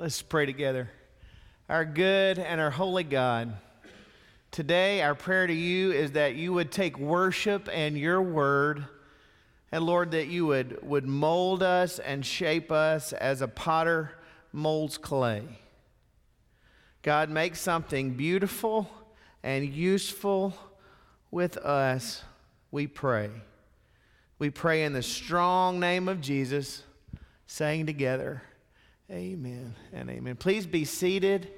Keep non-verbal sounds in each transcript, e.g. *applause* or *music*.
Let's pray together. Our good and our holy God, today our prayer to you is that you would take worship and your word, and Lord, that you would, would mold us and shape us as a potter molds clay. God, make something beautiful and useful with us, we pray. We pray in the strong name of Jesus, saying together, Amen and amen. Please be seated.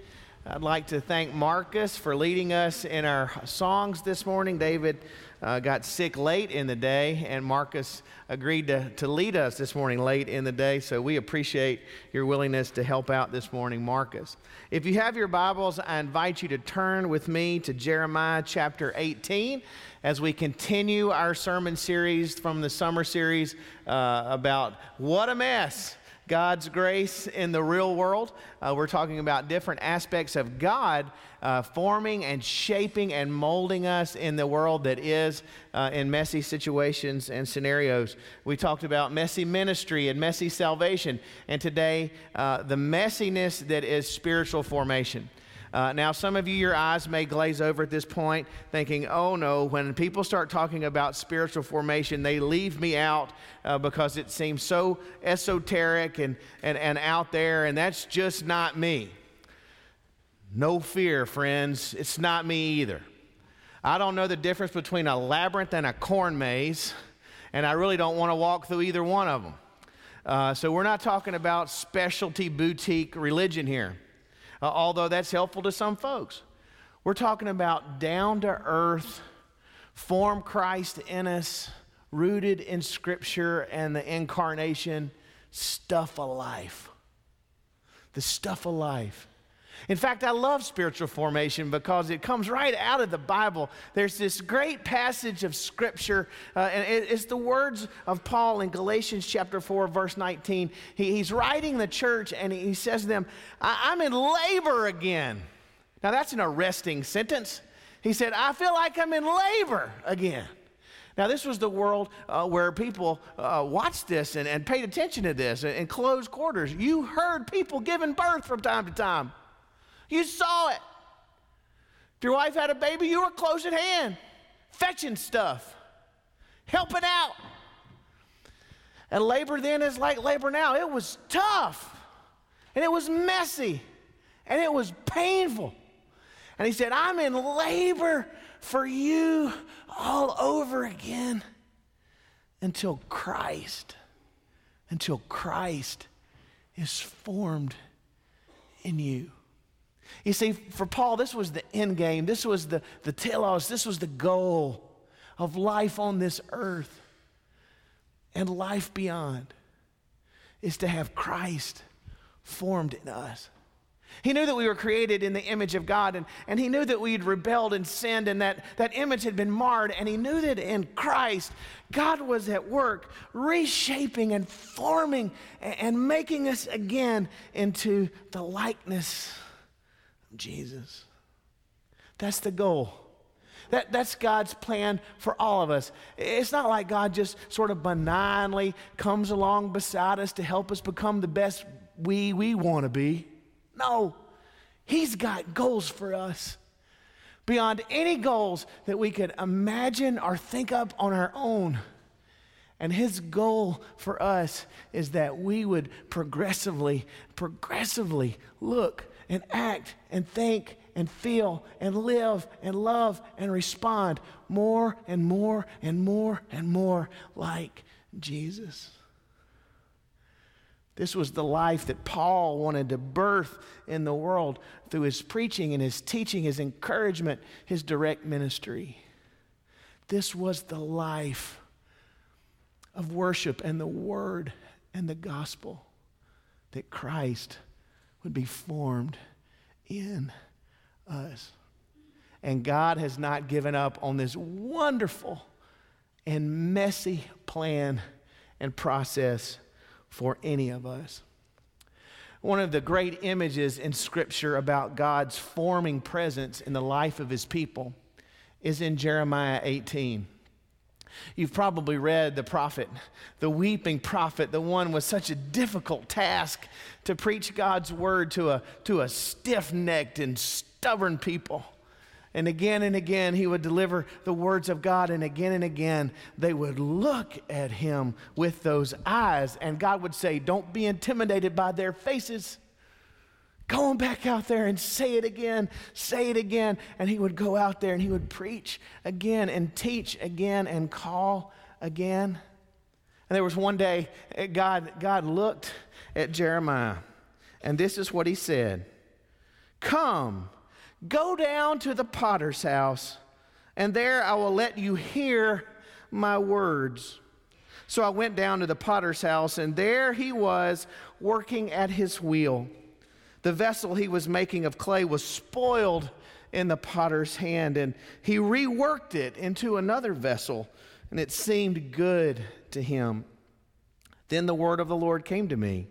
I'd like to thank Marcus for leading us in our songs this morning. David uh, got sick late in the day, and Marcus agreed to, to lead us this morning late in the day. So we appreciate your willingness to help out this morning, Marcus. If you have your Bibles, I invite you to turn with me to Jeremiah chapter 18 as we continue our sermon series from the summer series uh, about what a mess God's grace in the real world. Uh, we're talking about different aspects of God uh, forming and shaping and molding us in the world that is uh, in messy situations and scenarios. We talked about messy ministry and messy salvation, and today, uh, the messiness that is spiritual formation. Uh, now, some of you, your eyes may glaze over at this point, thinking, oh no, when people start talking about spiritual formation, they leave me out uh, because it seems so esoteric and, and, and out there, and that's just not me. No fear, friends, it's not me either. I don't know the difference between a labyrinth and a corn maze, and I really don't want to walk through either one of them. Uh, so, we're not talking about specialty boutique religion here uh, although that's helpful to some folks. We're talking about down to earth, form Christ in us, rooted in Scripture and the incarnation, stuff of life. The stuff of life. In fact, I love spiritual formation because it comes right out of the Bible. There's this great passage of Scripture, uh, and it's the words of Paul in Galatians chapter 4, verse 19. He, he's writing the church, and he says to them, I'm in labor again. Now, that's an arresting sentence. He said, I feel like I'm in labor again. Now, this was the world uh, where people uh, watched this and, and paid attention to this in closed quarters. You heard people giving birth from time to time. You saw it. If your wife had a baby, you were close at hand, fetching stuff, helping out. And labor then is like labor now. It was tough, and it was messy, and it was painful. And he said, I'm in labor for you all over again until Christ, until Christ is formed in you. You see, for Paul, this was the end game. This was the, the telos. This was the goal of life on this earth and life beyond is to have Christ formed in us. He knew that we were created in the image of God, and, and he knew that we'd rebelled and sinned, and that that image had been marred. And he knew that in Christ, God was at work reshaping and forming and, and making us again into the likeness Jesus. That's the goal. That, that's God's plan for all of us. It's not like God just sort of benignly comes along beside us to help us become the best we we want to be. No, He's got goals for us beyond any goals that we could imagine or think up on our own. And his goal for us is that we would progressively, progressively look and act and think and feel and live and love and respond more and more and more and more like Jesus. This was the life that Paul wanted to birth in the world through his preaching and his teaching, his encouragement, his direct ministry. This was the life of worship and the word and the gospel that Christ would be formed in us. And God has not given up on this wonderful and messy plan and process for any of us. One of the great images in Scripture about God's forming presence in the life of His people is in Jeremiah 18. You've probably read the prophet, the weeping prophet, the one with such a difficult task to preach God's word to a, to a stiff necked and stubborn people. And again and again, he would deliver the words of God, and again and again, they would look at him with those eyes, and God would say, Don't be intimidated by their faces. On back out there and say it again, say it again. And he would go out there and he would preach again and teach again and call again. And there was one day, eh, God, God looked at Jeremiah, and this is what he said Come, go down to the potter's house, and there I will let you hear my words. So I went down to the potter's house, and there he was working at his wheel. The vessel he was making of clay was spoiled in the potter's hand, and he reworked it into another vessel, and it seemed good to him. Then the word of the Lord came to me.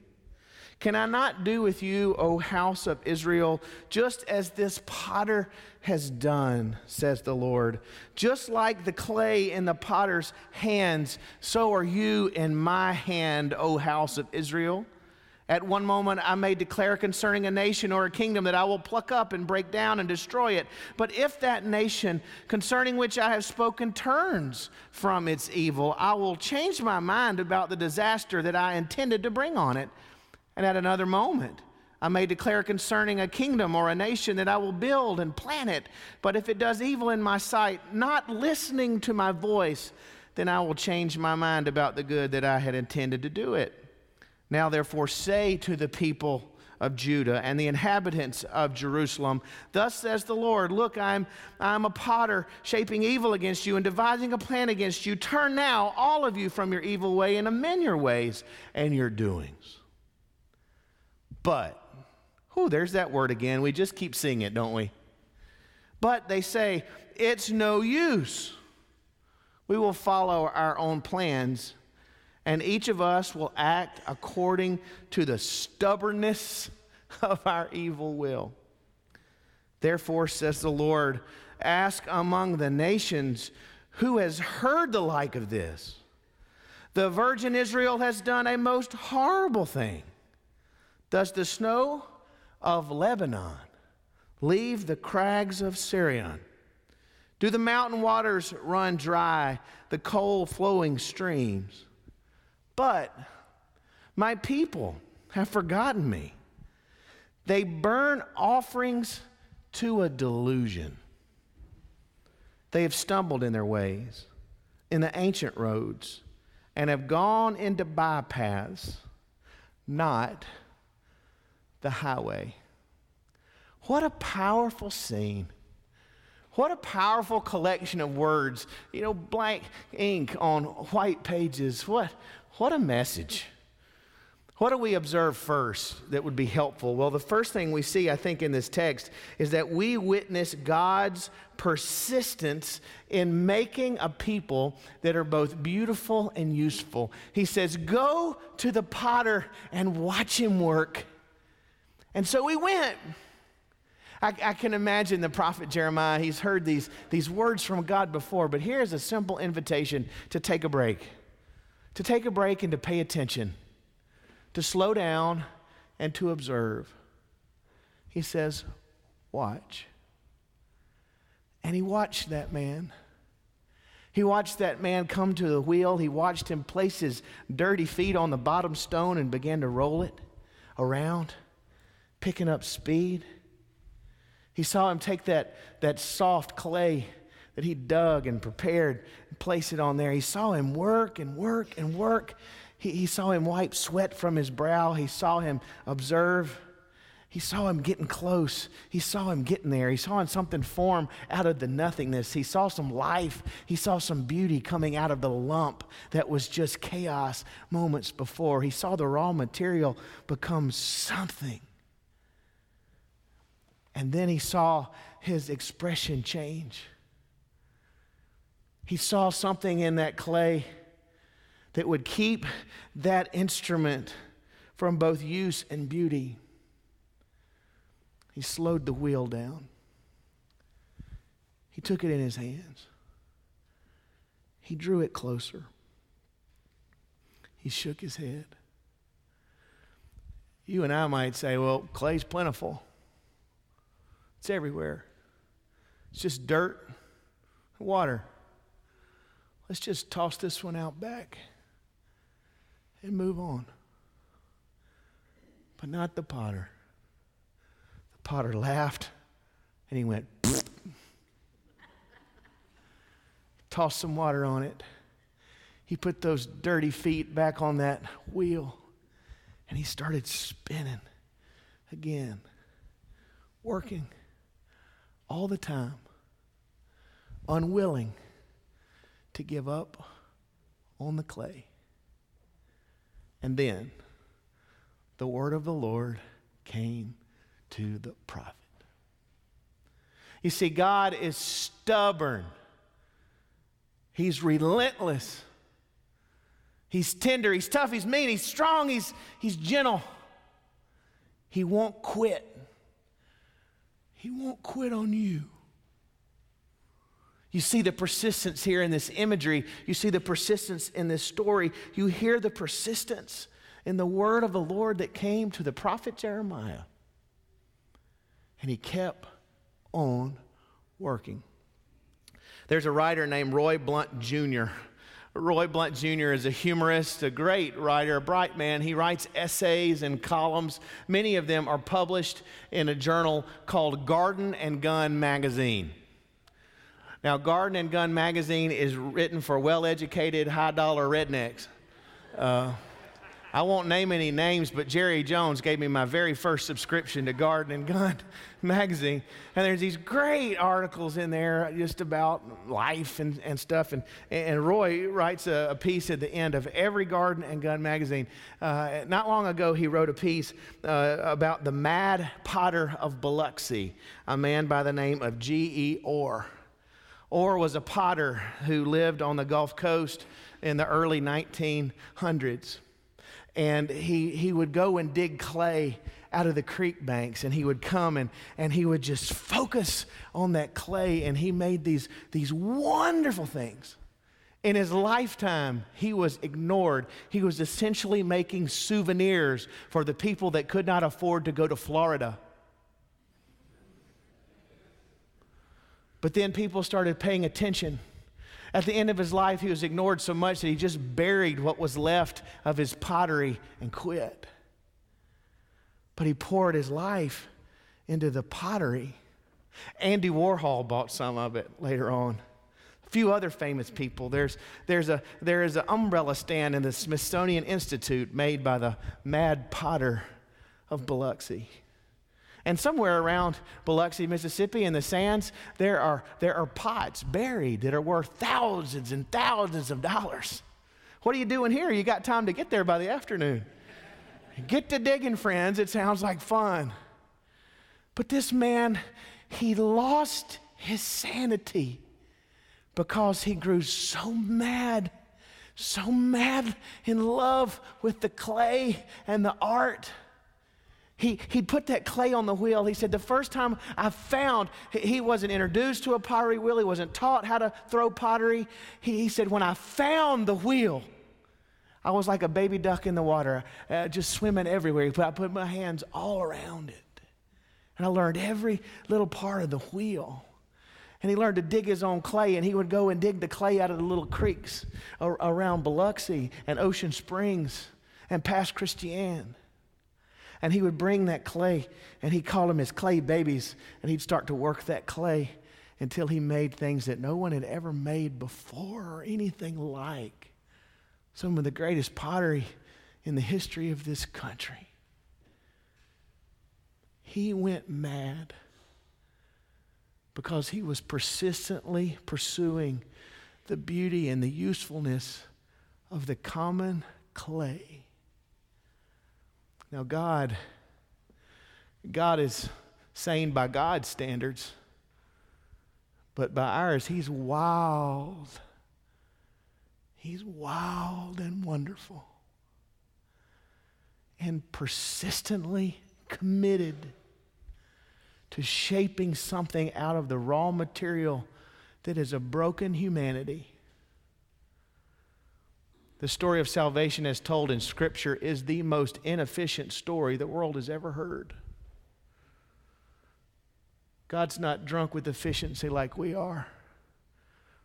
Can I not do with you, O house of Israel, just as this potter has done, says the Lord? Just like the clay in the potter's hands, so are you in my hand, O house of Israel. At one moment, I may declare concerning a nation or a kingdom that I will pluck up and break down and destroy it. But if that nation concerning which I have spoken turns from its evil, I will change my mind about the disaster that I intended to bring on it. And at another moment, I may declare concerning a kingdom or a nation that I will build and plant it. But if it does evil in my sight, not listening to my voice, then I will change my mind about the good that I had intended to do it. Now, therefore, say to the people of Judah and the inhabitants of Jerusalem, Thus says the Lord, Look, I'm, I'm a potter shaping evil against you and devising a plan against you. Turn now, all of you, from your evil way and amend your ways and your doings. But, who there's that word again. We just keep seeing it, don't we? But they say, It's no use. We will follow our own plans and each of us will act according to the stubbornness *laughs* of our evil will. Therefore, says the Lord, ask among the nations who has heard the like of this. The virgin Israel has done a most horrible thing. Does the snow of Lebanon leave the crags of Sirion? Do the mountain waters run dry, the cold flowing streams? But my people have forgotten me. They burn offerings to a delusion. They have stumbled in their ways, in the ancient roads, and have gone into bypaths, not the highway. What a powerful scene. What a powerful collection of words. You know, blank ink on white pages. What, what a message. What do we observe first that would be helpful? Well, the first thing we see, I think, in this text is that we witness God's persistence in making a people that are both beautiful and useful. He says, Go to the potter and watch him work. And so we went. I, I, can imagine the prophet Jeremiah, he's heard these, these words from God before, but here's a simple invitation to take a break to take a break and to pay attention, to slow down and to observe. He says, Watch. And he watched that man. He watched that man come to the wheel. He watched him place his dirty feet on the bottom stone and began to roll it around, picking up speed. He saw him take that, that soft clay that he dug and prepared and placed it on there. He saw him work and work and work. He, he saw him wipe sweat from his brow. He saw him observe. He saw him getting close. He saw him getting there. He saw something form out of the nothingness. He saw some life. He saw some beauty coming out of the lump that was just chaos moments before. He saw the raw material become something. And then he saw his expression change. He saw something in that clay that would keep that instrument from both use and beauty. He slowed the wheel down. He took it in his hands. he drew it closer. He shook his head. You and I might say, well, clay's plentiful. It's everywhere. It's just dirt, water. Let's just toss this one out back and move on. But not the potter. The potter laughed and he went, tossed some water on it. He put those dirty feet back on that wheel and he started spinning again, working all the time, unwilling to give up on the clay. And then the word of the Lord came to the prophet. You see, God is stubborn, He's relentless. He's tender, he's tough, he's mean, he's strong, he's, he's gentle. He won't quit. He won't quit on you. You see the persistence here in this imagery. You see the persistence in this story. You hear the persistence in the word of the Lord that came to the prophet Jeremiah. And he kept on working. There's a writer named Roy Blount Jr. Roy Blount Jr. is a humorist, a great writer, a bright man. He writes essays and columns. Many of them are published in a journal called Garden and Gun Magazine. Now, Garden and Gun magazine is written for well educated, high dollar rednecks. Uh, I won't name any names, but Jerry Jones gave me my very first subscription to Garden and Gun *laughs* magazine. And there's these great articles in there just about life and, and stuff. And, and Roy writes a, a piece at the end of every Garden and Gun magazine. Uh, not long ago, he wrote a piece uh, about the mad potter of Biloxi, a man by the name of G.E. Ohr. Ohr was a potter who lived on the Gulf Coast in the early 1900s. And he, he would go and dig clay out of the creek banks and he would come and, and he would just focus on that clay and he made these, these wonderful things. In his lifetime, he was ignored. He was essentially making souvenirs for the people that could not afford to go to Florida. But then people started paying attention. At the end of his life, he was ignored so much that he just buried what was left of his pottery and quit. But he poured his life into the pottery. Andy Warhol bought some of it later on. A few other famous people. There's, there's, a, there is an umbrella stand in the Smithsonian Institute made by the mad potter of Biloxi. And somewhere around Biloxi, Mississippi, in the sands, there are, there are pots buried that are worth thousands and thousands of dollars. What are you doing here? You got time to get there by the afternoon. Get to digging, friends. It sounds like fun. But this man, he lost his sanity because he grew so mad, so mad in love with the clay and the art he, he put that clay on the wheel. He said, The first time I found, he wasn't introduced to a pottery wheel, he wasn't taught how to throw pottery. He, he said, When I found the wheel, I was like a baby duck in the water, uh, just swimming everywhere. I put my hands all around it. And I learned every little part of the wheel. And he learned to dig his own clay, and he would go and dig the clay out of the little creeks around Biloxi and Ocean Springs and Pass Christian. And he would bring that clay, and he'd call them his clay babies, and he'd start to work that clay until he made things that no one had ever made before or anything like. Some of the greatest pottery in the history of this country. He went mad because he was persistently pursuing the beauty and the usefulness of the common clay. Now, God, God is sane by God's standards, but by ours, He's wild. He's wild and wonderful and persistently committed to shaping something out of the raw material that is a broken humanity The story of salvation, as told in Scripture, is the most inefficient story the world has ever heard. God's not drunk with efficiency like we are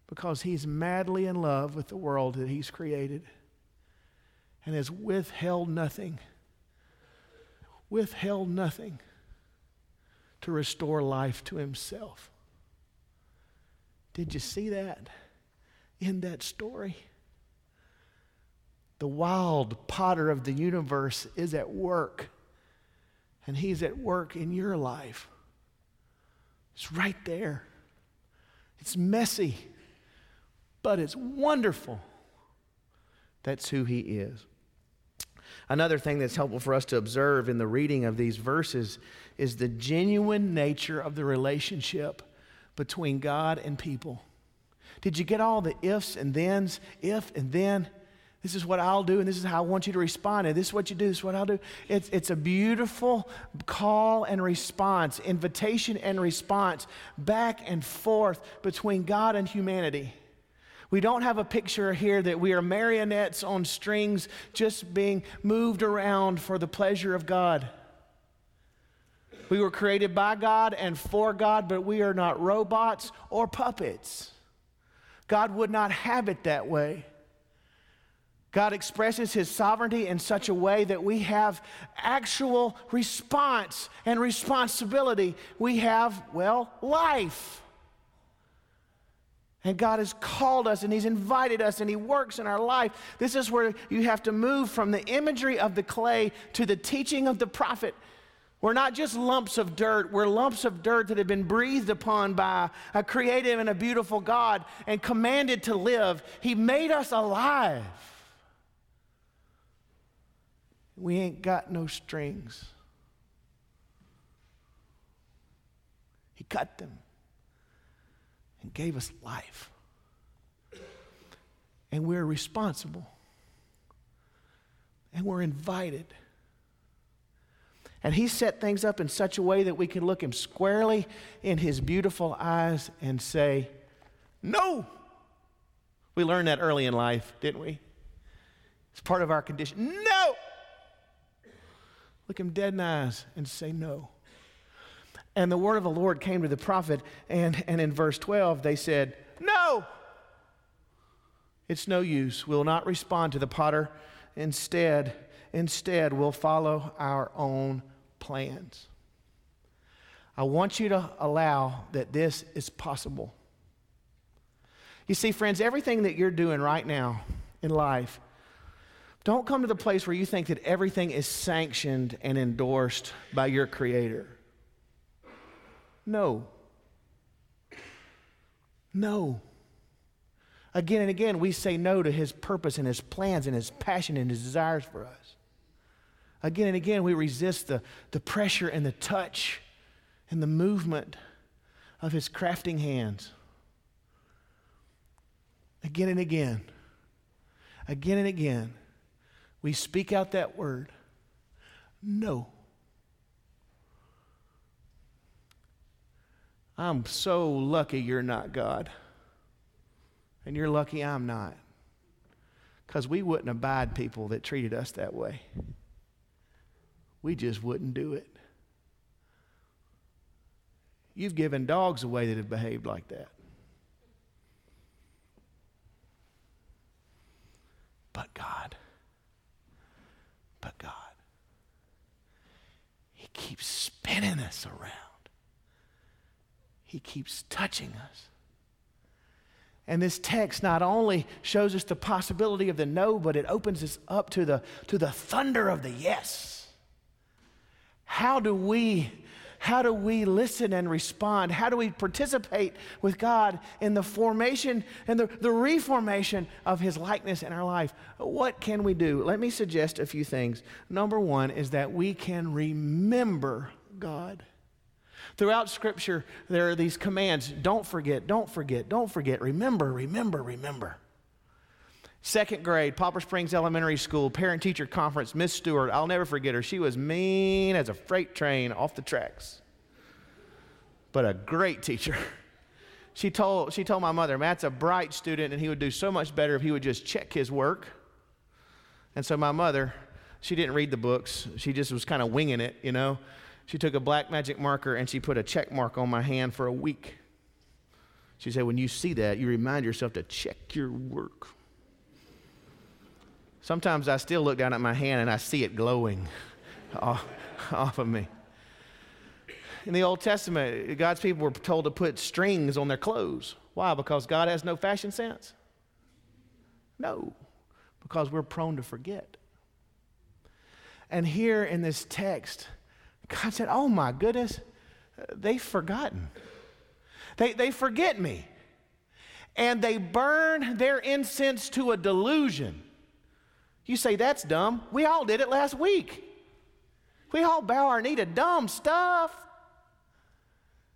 because He's madly in love with the world that He's created and has withheld nothing, withheld nothing to restore life to Himself. Did you see that in that story? The wild potter of the universe is at work, and he's at work in your life. It's right there. It's messy, but it's wonderful. That's who he is. Another thing that's helpful for us to observe in the reading of these verses is the genuine nature of the relationship between God and people. Did you get all the ifs and thens? If and then? This is what I'll do, and this is how I want you to respond. And this is what you do, this is what I'll do. It's, it's a beautiful call and response, invitation and response, back and forth between God and humanity. We don't have a picture here that we are marionettes on strings just being moved around for the pleasure of God. We were created by God and for God, but we are not robots or puppets. God would not have it that way. God expresses his sovereignty in such a way that we have actual response and responsibility. We have, well, life. And God has called us and He's invited us and He works in our life. This is where you have to move from the imagery of the clay to the teaching of the prophet. We're not just lumps of dirt, we're lumps of dirt that have been breathed upon by a creative and a beautiful God and commanded to live. He made us alive. We ain't got no strings. He cut them and gave us life. And we're responsible. And we're invited. And he set things up in such a way that we can look him squarely in his beautiful eyes and say, No. We learned that early in life, didn't we? It's part of our condition. No look him dead in the eyes and say no. And the word of the Lord came to the prophet, and, and in verse 12, they said, No! It's no use. We'll not respond to the potter. Instead, instead, we'll follow our own plans. I want you to allow that this is possible. You see, friends, everything that you're doing right now in life don't come to the place where you think that everything is sanctioned and endorsed by your Creator. No. No. Again and again, we say no to His purpose and His plans and His passion and His desires for us. Again and again, we resist the, the pressure and the touch and the movement of His crafting hands. Again and again. Again and again we speak out that word no. I'm so lucky you're not God. And you're lucky I'm not. Because we wouldn't abide people that treated us that way. We just wouldn't do it. You've given dogs away that have behaved like that. But God. But God, He keeps spinning us around. He keeps touching us. And this text not only shows us the possibility of the no, but it opens us up to the, to the thunder of the yes. How do we how do we listen and respond? How do we participate with God in the formation and the, the reformation of His likeness in our life? What can we do? Let me suggest a few things. Number one is that we can remember God. Throughout Scripture, there are these commands don't forget, don't forget, don't forget, remember, remember, remember. Second grade, Poplar Springs Elementary School, parent teacher conference, Miss Stewart, I'll never forget her. She was mean as a freight train off the tracks, but a great teacher. *laughs* She told, she told my mother, Matt's a bright student and he would do so much better if he would just check his work. And so my mother, she didn't read the books. She just was kind of winging it, you know. She took a black magic marker and she put a check mark on my hand for a week. She said, When you see that, you remind yourself to check your work. Sometimes I still look down at my hand and I see it glowing *laughs* off, off of me. In the Old Testament, God's people were told to put strings on their clothes. Why? Because God has no fashion sense? No, because we're prone to forget. And here in this text, God said, Oh my goodness, they've forgotten. They, they forget me. And they burn their incense to a delusion. You say, That's dumb. We all did it last week. We all bow our knee to dumb stuff.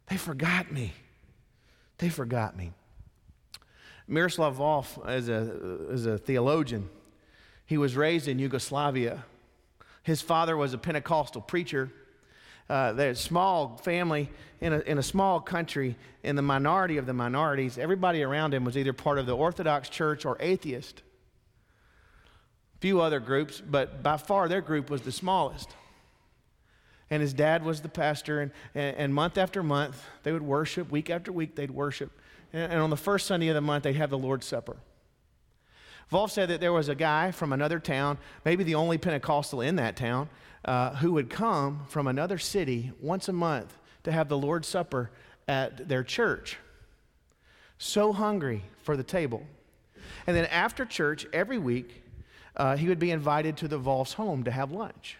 They forgot me. They forgot me. Miroslav Volf is a, is a theologian. He was raised in Yugoslavia. His father was a Pentecostal preacher. Uh, a small family in a, in a small country, in the minority of the minorities. Everybody around him was either part of the Orthodox Church or atheist. Few other groups, but by far their group was the smallest. And his dad was the pastor, and, and, and month after month, they would worship. Week after week, they'd worship. And, and on the first Sunday of the month, they'd have the Lord's Supper. Volf said that there was a guy from another town, maybe the only Pentecostal in that town, uh, who would come from another city once a month to have the Lord's Supper at their church. So hungry for the table. And then after church, every week, uh, he would be invited to the Volf's home to have lunch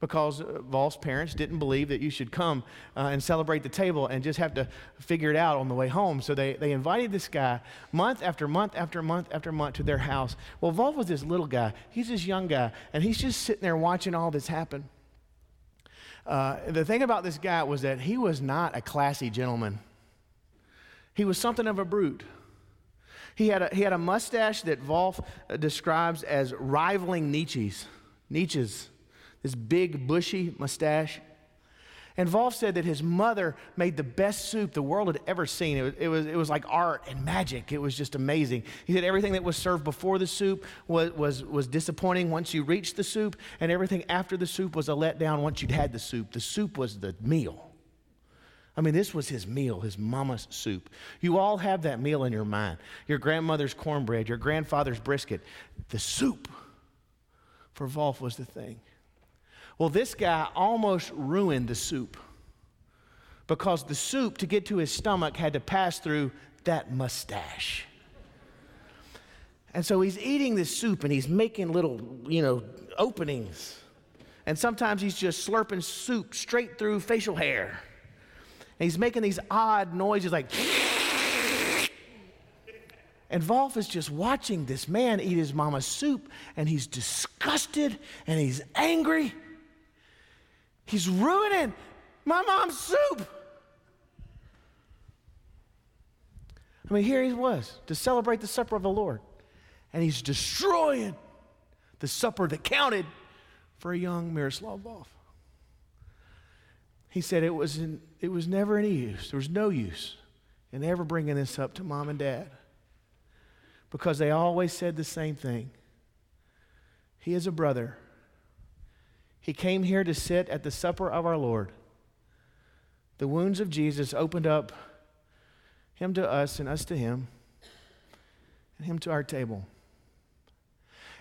because uh, Volf's parents didn't believe that you should come uh, and celebrate the table and just have to figure it out on the way home. So they, they invited this guy month after month after month after month to their house. Well, Volf was this little guy. He's this young guy, and he's just sitting there watching all this happen. Uh, the thing about this guy was that he was not a classy gentleman. He was something of a brute. He had a, he had a mustache that Volf uh, describes as rivaling Nietzsche's. Nietzsche's this big, bushy mustache. And Volf said that his mother made the best soup the world had ever seen. It was, it, was, it was like art and magic. It was just amazing. He said everything that was served before the soup was, was, was disappointing once you reached the soup, and everything after the soup was a letdown once you'd had the soup. The soup was the meal. I mean, this was his meal, his mama's soup. You all have that meal in your mind your grandmother's cornbread, your grandfather's brisket. The soup for Volf was the thing. Well, this guy almost ruined the soup because the soup, to get to his stomach, had to pass through that mustache. And so he's eating this soup and he's making little, you know, openings. And sometimes he's just slurping soup straight through facial hair. And he's making these odd noises like. And Volf is just watching this man eat his mama's soup, and he's disgusted and he's angry. He's ruining my mom's soup. I mean, here he was to celebrate the supper of the Lord, and he's destroying the supper that counted for a young Miroslav. He said it was, in, it was never any use. There was no use in ever bringing this up to mom and dad because they always said the same thing. He is a brother he came here to sit at the supper of our Lord. The wounds of Jesus opened up him to us and us to him, and him to our table.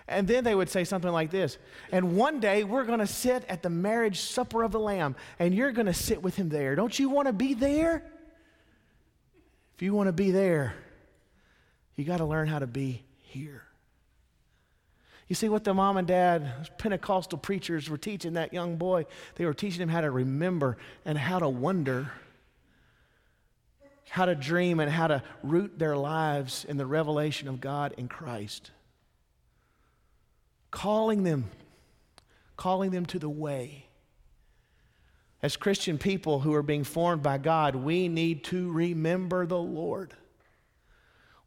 And then they would say something like this And one day we're going to sit at the marriage supper of the Lamb, and you're going to sit with him there. Don't you want to be there? If you want to be there, you got to learn how to be here. You see what the mom and dad, Pentecostal preachers, were teaching that young boy? They were teaching him how to remember and how to wonder, how to dream, and how to root their lives in the revelation of God in Christ. Calling them, calling them to the way. As Christian people who are being formed by God, we need to remember the Lord,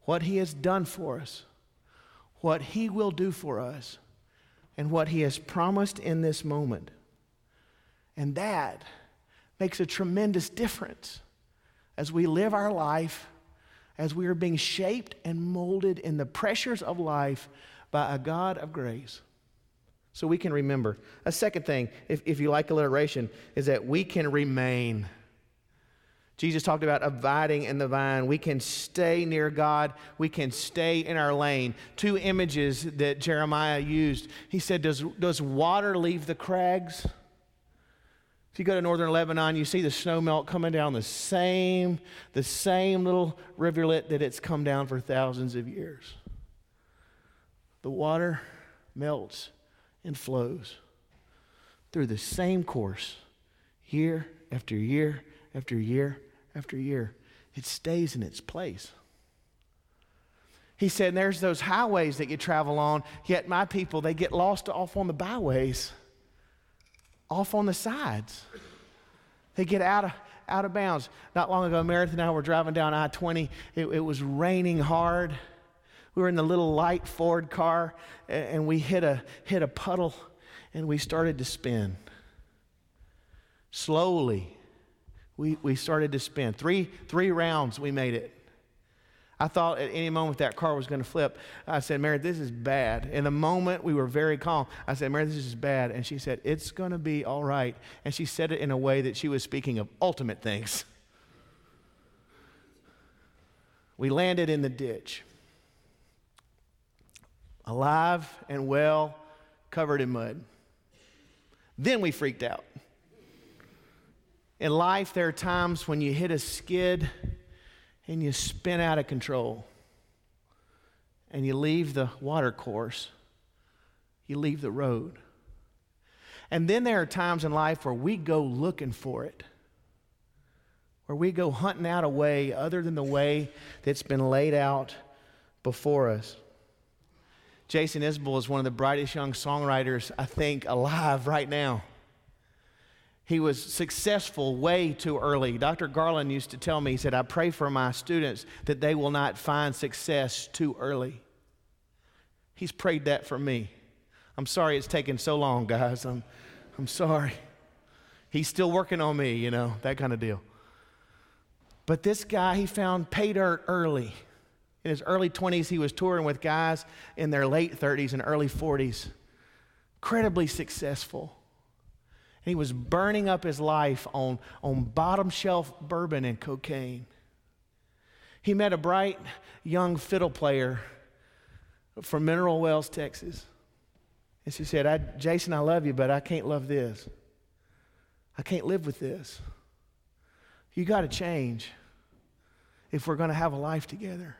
what He has done for us what He will do for us and what He has promised in this moment. And that makes a tremendous difference as we live our life, as we are being shaped and molded in the pressures of life by a God of grace. So we can remember. A second thing, if, if you like alliteration, is that we can remain. Jesus talked about abiding in the vine. We can stay near God. We can stay in our lane. Two images that Jeremiah used. He said, Does, does water leave the crags? If you go to northern Lebanon, you see the snow melt coming down the same, the same little rivulet that it's come down for thousands of years. The water melts and flows through the same course year after year after year after a year. It stays in its place. He said, There's those highways that you travel on, yet my people, they get lost off on the byways, off on the sides. They get out of, out of bounds. Not long ago, Meredith and I were driving down I 20. It, it was raining hard. We were in the little light Ford car, and we hit a, hit a puddle, and we started to spin. Slowly, we, we started to spin. Three, three rounds, we made it. I thought at any moment that car was going to flip. I said, Mary, this is bad. In the moment, we were very calm. I said, Mary, this is bad. And she said, It's going to be all right. And she said it in a way that she was speaking of ultimate things. We landed in the ditch alive and well, covered in mud. Then we freaked out. In life, there are times when you hit a skid and you spin out of control and you leave the water course, you leave the road. And then there are times in life where we go looking for it, where we go hunting out a way other than the way that's been laid out before us. Jason Isbell is one of the brightest young songwriters, I think, alive right now. He was successful way too early. Dr. Garland used to tell me, he said, I pray for my students that they will not find success too early. He's prayed that for me. I'm sorry it's taken so long, guys. I'm, I'm sorry. He's still working on me, you know, that kind of deal. But this guy, he found pay dirt early. In his early 20s, he was touring with guys in their late 30s and early 40s. Incredibly successful. And he was burning up his life on, on bottom shelf bourbon and cocaine. He met a bright young fiddle player from Mineral Wells, Texas. And she said, I, Jason, I love you, but I can't love this. I can't live with this. You got to change if we're going to have a life together.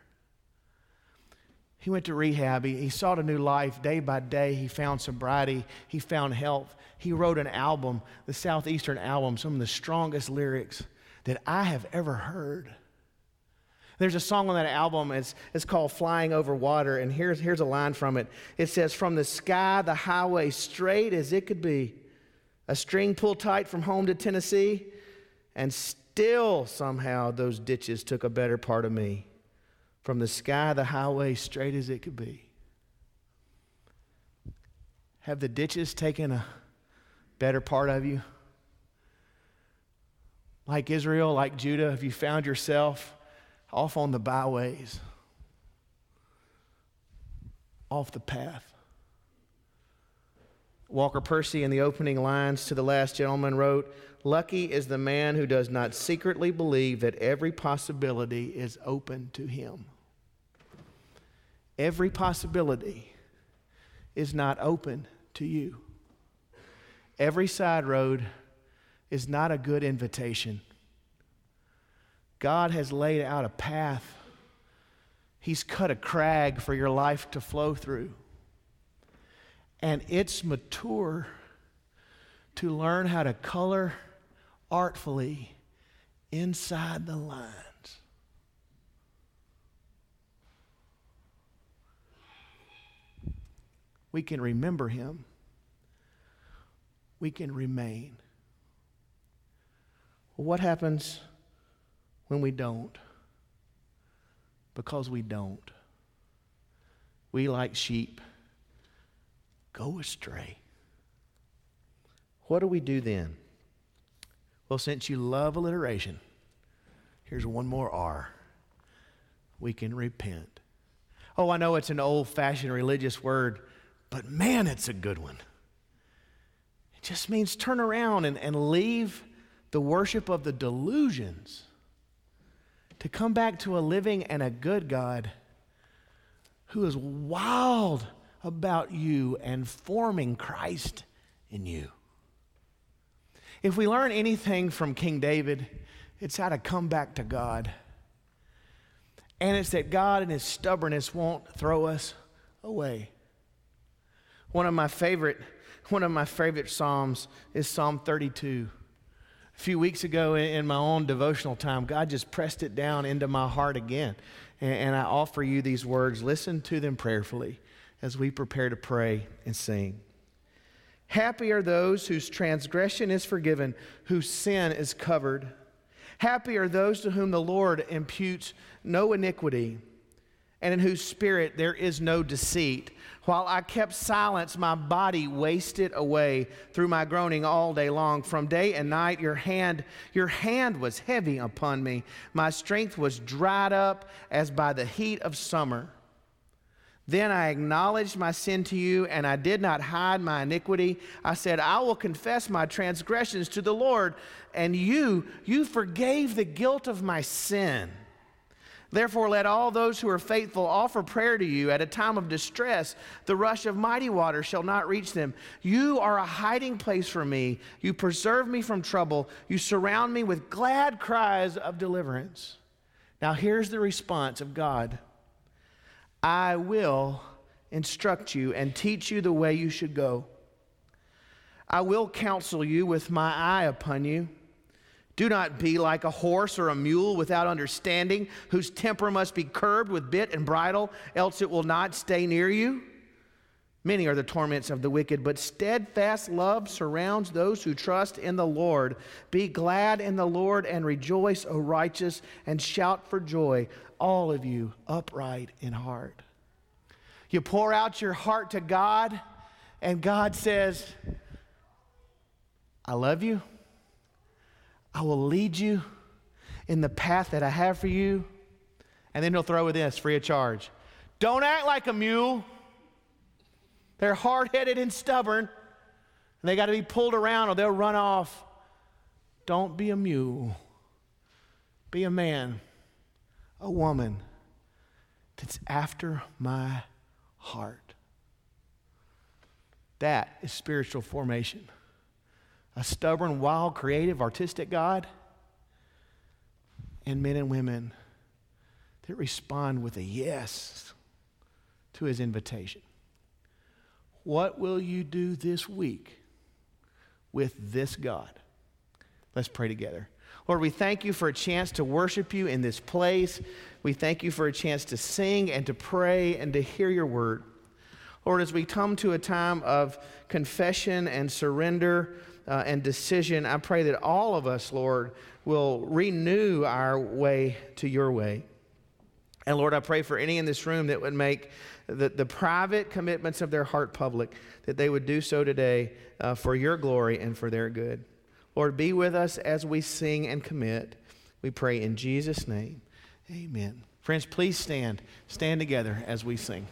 He went to rehab. He, he sought a new life. Day by day, he found sobriety. He found health. He wrote an album, the Southeastern album, some of the strongest lyrics that I have ever heard. There's a song on that album, it's, it's called Flying Over Water, and here's, here's a line from it. It says, From the sky, the highway straight as it could be, a string pulled tight from home to Tennessee, and still somehow those ditches took a better part of me from the sky, the highway, straight as it could be. Have the ditches taken a better part of you? Like Israel, like Judah, have you found yourself off on the byways, off the path? Walker Percy, in the opening lines to The Last Gentleman, wrote Lucky is the man who does not secretly believe that every possibility is open to him. Every possibility is not open to you. Every side road is not a good invitation. God has laid out a path, He's cut a crag for your life to flow through. And it's mature to learn how to color artfully inside the lines. We can remember him. We can remain. What happens when we don't? Because we don't. We, like sheep, go astray. What do we do then? Well, since you love alliteration, here's one more R. We can repent. Oh, I know it's an old fashioned religious word, but man, it's a good one. It just means turn around and, and leave the worship of the delusions to come back to a living and a good God who is wild about you and forming Christ in you. If we learn anything from King David, it's how to come back to God. And it's that God in his stubbornness won't throw us away. One of my favorite one of my favorite psalms is Psalm 32. A few weeks ago in my own devotional time, God just pressed it down into my heart again. And I offer you these words. Listen to them prayerfully as we prepare to pray and sing. Happy are those whose transgression is forgiven, whose sin is covered. Happy are those to whom the Lord imputes no iniquity, and in whose spirit there is no deceit. While I kept silence, my body wasted away through my groaning all day long. From day and night, your hand, your hand was heavy upon me. My strength was dried up as by the heat of summer. Then I acknowledged my sin to you, and I did not hide my iniquity. I said, I will confess my transgressions to the Lord, and you, you forgave the guilt of my sin. Therefore, let all those who are faithful offer prayer to you at a time of distress. The rush of mighty waters shall not reach them. You are a hiding place for me. You preserve me from trouble. You surround me with glad cries of deliverance. Now, here's the response of God. I will instruct you and teach you the way you should go. I will counsel you with my eye upon you. Do not be like a horse or a mule without understanding, whose temper must be curbed with bit and bridle, else it will not stay near you. Many are the torments of the wicked, but steadfast love surrounds those who trust in the Lord. Be glad in the Lord and rejoice, O righteous, and shout for joy, all of you upright in heart. You pour out your heart to God, and God says, I love you. I will lead you in the path that I have for you. And then he'll throw with this free of charge. Don't act like a mule. They're hard headed and stubborn, and they got to be pulled around or they'll run off. Don't be a mule. Be a man a woman that's after my heart. That is spiritual formation. A stubborn, wild, creative, artistic God, and men and women that respond with a yes to his invitation. What will you do this week with this God? Let's pray together. Lord, we thank you for a chance to worship you in this place. We thank you for a chance to sing and to pray and to hear your word. Lord, as we come to a time of confession and surrender uh, and decision, I pray that all of us, Lord, will renew our way to your way. And Lord, I pray for any in this room that would make the, the private commitments of their heart public, that they would do so today uh, for your glory and for their good. Lord, be with us as we sing and commit. We pray in Jesus' name. Amen. Friends, please stand. Stand together as we sing.